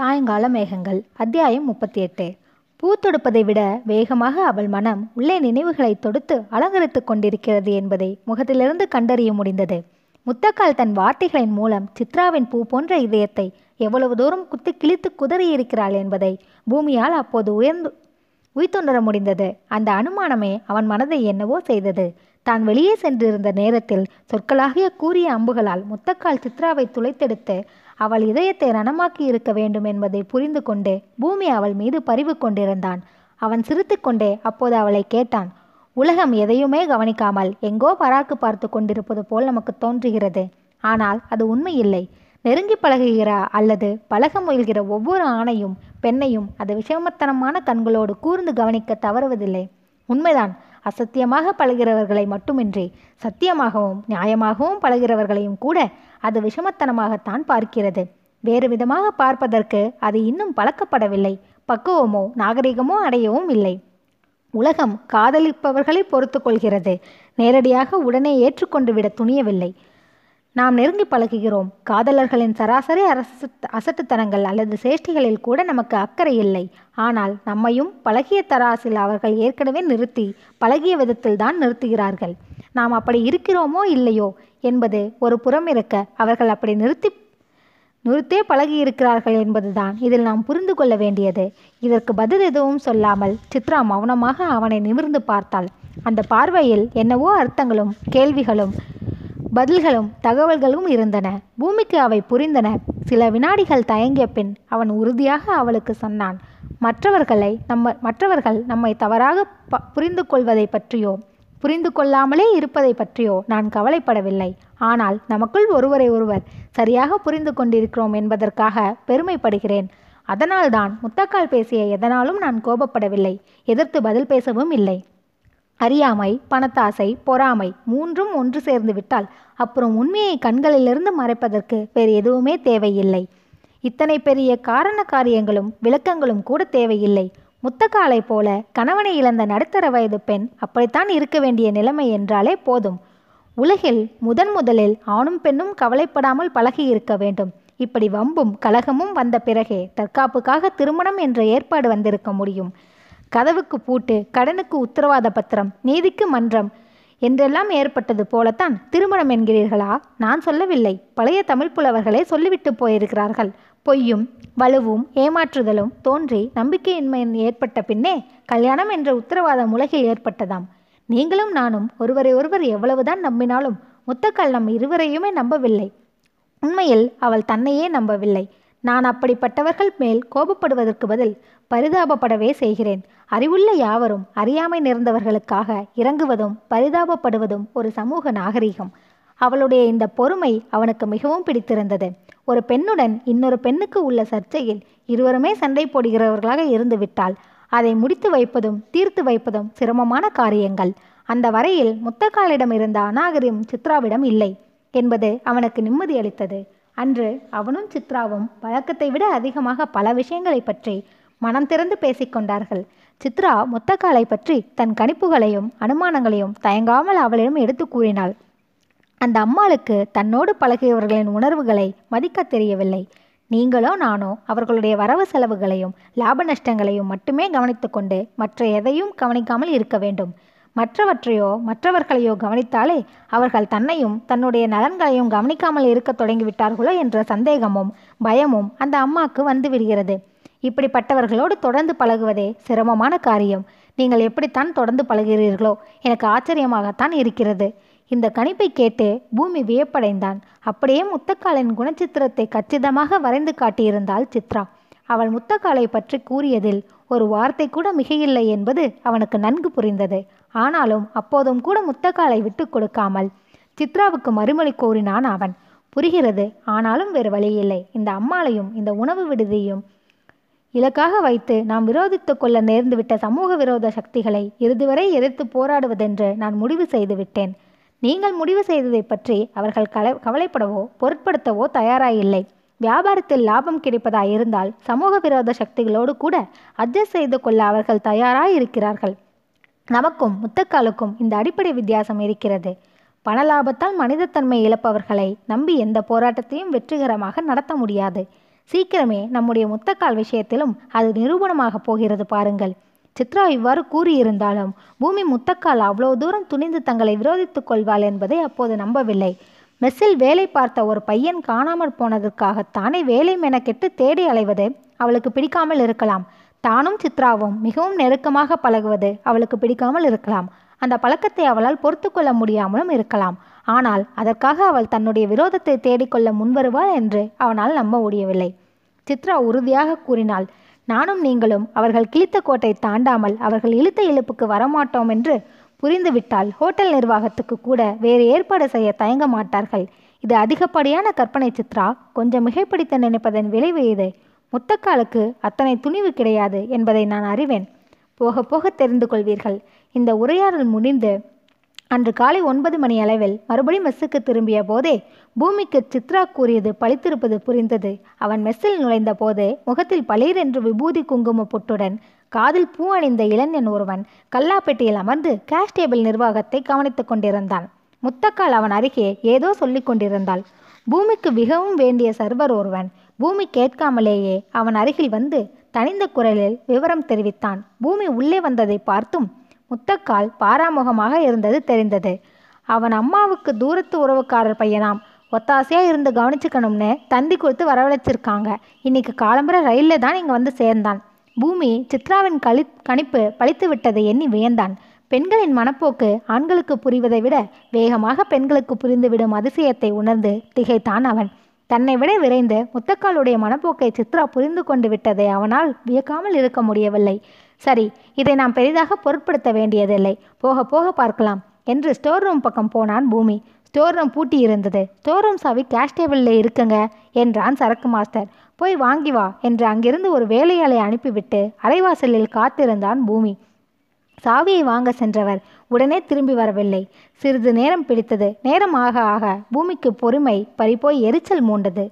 சாயங்கால மேகங்கள். அத்தியாயம் முப்பத்தி எட்டு பூ தொடுப்பதை விட வேகமாக அவள் மனம் உள்ளே நினைவுகளை தொடுத்து அலங்கரித்துக் கொண்டிருக்கிறது என்பதை முகத்திலிருந்து கண்டறிய முடிந்தது. முத்தக்கால் தன் வார்த்தைகளின் மூலம் சித்ராவின் பூ போன்ற இதயத்தை எவ்வளவு தூரம் குத்தி கிழித்து குதறியிருக்கிறாள் என்பதை பூமியால் அப்போது உயர்ந்து உய்த்துணர முடிந்தது. அந்த அனுமானமே அவன் மனதை என்னவோ செய்தது. தான் வெளியே சென்றிருந்த நேரத்தில் சொற்களாகிய கூறிய அம்புகளால் முத்தக்கால் சித்ராவை துளைத்தெடுத்து அவள் இதயத்தை ரணமாக்கி இருக்க வேண்டும் என்பதை புரிந்து கொண்டு பூமி அவள் மீது பரிவு கொண்டிருந்தான். அவன் சிரித்துக்கொண்டே அப்போது அவளை கேட்டான் உலகம் எதையுமே கவனிக்காமல் எங்கோ பராக்கு பார்த்து கொண்டிருப்பது போல் நமக்கு தோன்றுகிறது. ஆனால் அது உண்மையில்லை. நெருங்கி பழகுகிற அல்லது பழக முயல்கிற ஒவ்வொரு ஆணையும் பெண்ணையும் அது விஷமத்தனமான கண்களோடு கூர்ந்து கவனிக்க தவறுவதில்லை. உண்மைதான். அசத்தியமாக பழகிறவர்களை மட்டுமின்றி சத்தியமாகவும் நியாயமாகவும் பழகிறவர்களையும் கூட அது விஷமத்தனமாகத்தான் பார்க்கிறது. வேறு விதமாக பார்ப்பதற்கு அது இன்னும் பழக்கப்படவில்லை. பக்குவமோ நாகரிகமோ அடையவும் இல்லை. உலகம் காதலிப்பவர்களை பொறுத்து கொள்கிறது. நேரடியாக உடனே ஏற்றுக்கொண்டு விட துணியவில்லை. நாம் நெருங்கி பழகுகிறோம். காதலர்களின் சராசரி அரசு அசட்டுத்தனங்கள் அல்லது சேஷ்டிகளில் கூட நமக்கு அக்கறை இல்லை. ஆனால் நம்மையும் பழகிய தராசில் அவர்கள் ஏற்கனவே நிறுத்தி பழகிய விதத்தில் தான் நிறுத்துகிறார்கள். நாம் அப்படி இருக்கிறோமோ இல்லையோ என்பது ஒரு புறம் இருக்க அவர்கள் அப்படி நிறுத்தி நிறுத்தே பழகி இருக்கிறார்கள் என்பதுதான் இதில் நாம் புரிந்து கொள்ள வேண்டியது. இதற்கு பதில் எதுவும் சொல்லாமல் சித்ரா மௌனமாக அவனை நிமிர்ந்து பார்த்தாள். அந்த பார்வையில் என்னவோ அர்த்தங்களும் கேள்விகளும் பதில்களும் தகவல்களும் இருந்தன. பூமிக்கு அவை புரிந்தன. சில வினாடிகள் தயங்கிய பின் அவன் உறுதியாக அவளுக்கு சொன்னான் மற்றவர்களை நம்ம மற்றவர்கள் நம்மை தவறாக ப புரிந்து கொள்வதை பற்றியோ புரிந்து கொள்ளாமலே இருப்பதை பற்றியோ நான் கவலைப்படவில்லை. ஆனால் நமக்குள் ஒருவரை ஒருவர் சரியாக புரிந்து கொண்டிருக்கிறோம் என்பதற்காக பெருமைப்படுகிறேன். அதனால்தான் முத்தக்கால் பேசிய எதனாலும் நான் கோபப்படவில்லை. எதிர்த்து பதில் பேசவும் இல்லை. அறியாமை பணத்தாசை பொறாமை மூன்றும் ஒன்று சேர்ந்து விட்டால் அப்புறம் உண்மையை கண்களிலிருந்து மறைப்பதற்கு வேறு எதுவுமே தேவையில்லை. இத்தனை பெரிய காரண காரியங்களும் விளக்கங்களும் கூட தேவையில்லை. முத்தக்காலை போல கணவனை இழந்த நடுத்தர வயது பெண் அப்படித்தான் இருக்க வேண்டிய நிலைமை என்றாலே போதும். உலகில் முதன் முதலில் ஆணும் பெண்ணும் கவலைப்படாமல் பழகி இருக்க வேண்டும். இப்படி வம்பும் கலகமும் வந்த பிறகே தற்காப்புக்காக திருமணம் என்ற ஏற்பாடு வந்திருக்க முடியும். கதவுக்கு பூட்டு கடனுக்கு உத்தரவாத பத்திரம் நீதிக்கு மன்றம் என்றெல்லாம் ஏற்பட்டது போலத்தான் திருமணம் என்கிறீர்களா? நான் சொல்லவில்லை. பழைய தமிழ் புலவர்களே சொல்லிவிட்டு போயிருக்கிறார்கள். பொய்யும் வலுவும் ஏமாற்றுதலும் தோன்றி நம்பிக்கையின்மை ஏற்பட்ட பின்னே கல்யாணம் என்ற உத்தரவாதம் உலகில் ஏற்பட்டதாம். நீங்களும் நானும் ஒருவரை ஒருவர் எவ்வளவுதான் நம்பினாலும் முத்தக்கால் நம் இருவரையுமே நம்பவில்லை. உண்மையில் அவள் தன்னையே நம்பவில்லை. நான் அப்படிப்பட்டவர்கள் மேல் கோபப்படுவதற்கு பதில் பரிதாபப்படவே செய்கிறேன். அறிவுள்ள யாவரும் அறியாமை நேர்ந்தவர்களுக்காக இறங்குவதும் பரிதாபப்படுவதும் ஒரு சமூக நாகரிகம். அவளுடைய இந்த பொறுமை அவனுக்கு மிகவும் பிடித்திருந்தது. ஒரு பெண்ணுடன் இன்னொரு பெண்ணுக்கு உள்ள சர்ச்சையில் இருவருமே சண்டை போடுகிறவர்களாக இருந்துவிட்டால் அதை முடித்து வைப்பதும் தீர்த்து வைப்பதும் சிரமமான காரியங்கள். அந்த வரையில் முத்தக்காலிடம் இருந்த அநாகரியம் சித்ராவிடம் இல்லை என்பது அவனுக்கு நிம்மதி அளித்தது. அன்று அவனும் சித்ராவும் வழக்கத்தை விட அதிகமாக பல விஷயங்களை பற்றி மனம் திறந்து பேசிக்கொண்டார்கள் சித்ரா முத்தக்காலை பற்றி தன் கணிப்புகளையும் அனுமானங்களையும் தயங்காமல் அவளிடம் எடுத்து கூறினாள். அந்த அம்மாளுக்கு தன்னோடு பழகியவர்களின் உணர்வுகளை மதிக்க தெரியவில்லை. நீங்களோ நானோ அவர்களுடைய வரவு செலவுகளையும் லாப நஷ்டங்களையும் மட்டுமே கவனித்துக்கொண்டு மற்ற எதையும் கவனிக்காமல் இருக்க வேண்டும். மற்றவற்றையோ மற்றவர்களையோ கவனித்தாலே அவர்கள் தன்னையும் தன்னுடைய நலன்களையும் கவனிக்காமல் இருக்க தொடங்கிவிட்டார்களோ என்ற சந்தேகமும் பயமும் அந்த அம்மாவுக்கு வந்து விடுகிறது இப்படிப்பட்டவர்களோடு தொடர்ந்து பழகுவதே சிரமமான காரியம். நீங்கள் எப்படித்தான் தொடர்ந்து பழகிறீர்களோ எனக்கு ஆச்சரியமாகத்தான் இருக்கிறது. இந்த கணிப்பை கேட்டு பூமி வியப்படைந்தான். அப்படியே முத்தக்காலின் குணச்சித்திரத்தை கச்சிதமாக வரைந்து காட்டியிருந்தாள் சித்ரா. அவள் முத்தக்காலை பற்றி கூறியதில் ஒரு வார்த்தை கூட மிகையில்லை என்பது அவனுக்கு நன்கு புரிந்தது. ஆனாலும் அப்போதும் கூட முத்தக்காலை விட்டு கொடுக்காமல் சித்ராவுக்கு மறுமொழி கூறினான் அவன். புரிகிறது ஆனாலும் வேறு வழியில்லை. இந்த அம்மாளையும் இந்த உணவு விடுதியும் இலக்காக வைத்து நாம் விரோதித்து கொள்ள நேர்ந்துவிட்ட சமூக விரோத சக்திகளை இறுதிவரை எதிர்த்து போராடுவதென்று நான் முடிவு செய்து விட்டேன் நீங்கள் முடிவு செய்ததை பற்றி அவர்கள் கல கவலைப்படவோ பொருட்படுத்தவோ தயாராயில்லை. வியாபாரத்தில் லாபம் கிடைப்பதாய் இருந்தால் சமூக விரோத சக்திகளோடு கூட அட்ஜஸ்ட் செய்து கொள்ள அவர்கள் தயாராக இருக்கிறார்கள். நமக்கும் முத்தக்காலுக்கும் இந்த அடிப்படை வித்தியாசம் இருக்கிறது. பண லாபத்தால் மனிதத்தன்மை இழப்பவர்களை நம்பி எந்த போராட்டத்தையும் வெற்றிகரமாக நடத்த முடியாது. சீக்கிரமே நம்முடைய முத்தக்கால் விஷயத்திலும் அது நிரூபணமாக போகிறது பாருங்கள். சித்ரா இவ்வாறு கூறியிருந்தாலும் பூமி முத்தக்கால் அவ்வளோ தூரம் துணிந்து தங்களை விரோதித்துக் கொள்வாள் என்பதை அப்போது நம்பவில்லை. மெஸ்ஸில் வேலை பார்த்த ஒரு பையன் காணாமற் போனதற்காக தானே வேலை மெனக்கெட்டு தேடி அலைவது அவளுக்கு பிடிக்காமல் இருக்கலாம். தானும் சித்ராவும் மிகவும் நெருக்கமாக பழகுவது அவளுக்கு பிடிக்காமல் இருக்கலாம். அந்த பழக்கத்தை அவளால் பொறுத்து கொள்ள முடியாமலும் இருக்கலாம். ஆனால் அதற்காக அவள் தன்னுடைய விரோதத்தை தேடிக்கொள்ள முன்வருவாள் என்று அவனால் நம்ப முடியவில்லை. சித்ரா உறுதியாக கூறினாள் நானும் நீங்களும் அவர்கள் கிழித்த கோட்டை தாண்டாமல் அவர்கள் இழுத்த இழுப்புக்கு வரமாட்டோம் என்று புரிந்துவிட்டால் ஹோட்டல் நிர்வாகத்துக்கு கூட வேறு ஏற்பாடு செய்ய தயங்க மாட்டார்கள். இது அதிகப்படியான கற்பனை சித்ரா கொஞ்சம் மிகைப்பிடித்து நினைப்பதன் விளைவு இது. முத்தக்காலுக்கு அத்தனை துணிவு கிடையாது என்பதை நான் அறிவேன். போக போக தெரிந்து கொள்வீர்கள். இந்த உரையாடல் முடிந்து அன்று காலை ஒன்பது மணி அளவில் மறுபடியும் மெஸ்ஸுக்கு திரும்பிய போதே பூமிக்கு சித்ரா கூறியது பழித்திருப்பது புரிந்தது. அவன் மெஸ்ஸில் நுழைந்த போது முகத்தில் பளிரென்று என்று விபூதி குங்கும பொட்டுடன் காதில் பூ அணிந்த இளைஞன் ஒருவன் கல்லாப்பெட்டியில் அமர்ந்து கேஷ் டேபிள் நிர்வாகத்தை கவனித்துக் கொண்டிருந்தான். முத்தக்கால் அவன் அருகே ஏதோ சொல்லிக் கொண்டிருந்தாள். பூமிக்கு மிகவும் வேண்டிய சர்வர் ஒருவன். பூமி கேட்காமலேயே அவன் அருகில் வந்து தனிந்த குரலில் விவரம் தெரிவித்தான். பூமி உள்ளே வந்ததை பார்த்தும் முத்தக்கால் பாராமுகமாக இருந்தது தெரிந்தது. அவன் அம்மாவுக்கு தூரத்து உறவுக்காரர் பையனாம். ஒத்தாசையாக இருந்து கவனிச்சுக்கணும்னு தந்தி கொடுத்து வரவழைச்சிருக்காங்க. இன்னைக்கு காலம்பர ரயிலில் தான் இங்கே வந்து சேர்ந்தான். பூமி சித்ராவின் கழி கணிப்பு பழித்து விட்டதை எண்ணி வியந்தான். பெண்களின் மனப்போக்கு ஆண்களுக்கு புரிவதை விட வேகமாக பெண்களுக்கு புரிந்துவிடும் அதிசயத்தை உணர்ந்து திகைத்தான் அவன். தன்னை விட விரைந்து முத்தக்காலுடைய மனப்போக்கை சித்ரா புரிந்து கொண்டு விட்டதை அவனால் வியக்காமல் இருக்க முடியவில்லை. சரி இதை நாம் பெரிதாக பொருட்படுத்த வேண்டியதில்லை. போக போக பார்க்கலாம். என்று ஸ்டோர் ரூம் பக்கம் போனான் பூமி. ஸ்டோர் ரூம் பூட்டி இருந்தது. ஸ்டோர் ரூம் சாவி கேஷ் டேபிளில் இருக்குங்க என்றான் சரக்கு மாஸ்டர். போய் வாங்கி வா என்று அங்கிருந்து ஒரு வேலையாளை அனுப்பிவிட்டு அரைவாசலில் காத்திருந்தான் பூமி. சாவியை வாங்க சென்றவர் உடனே திரும்பி வரவில்லை. சிறிது நேரம் பிடித்தது. நேரம் ஆக ஆக பூமிக்கு பொறுமை பறிப்போய் எரிச்சல் மூண்டது.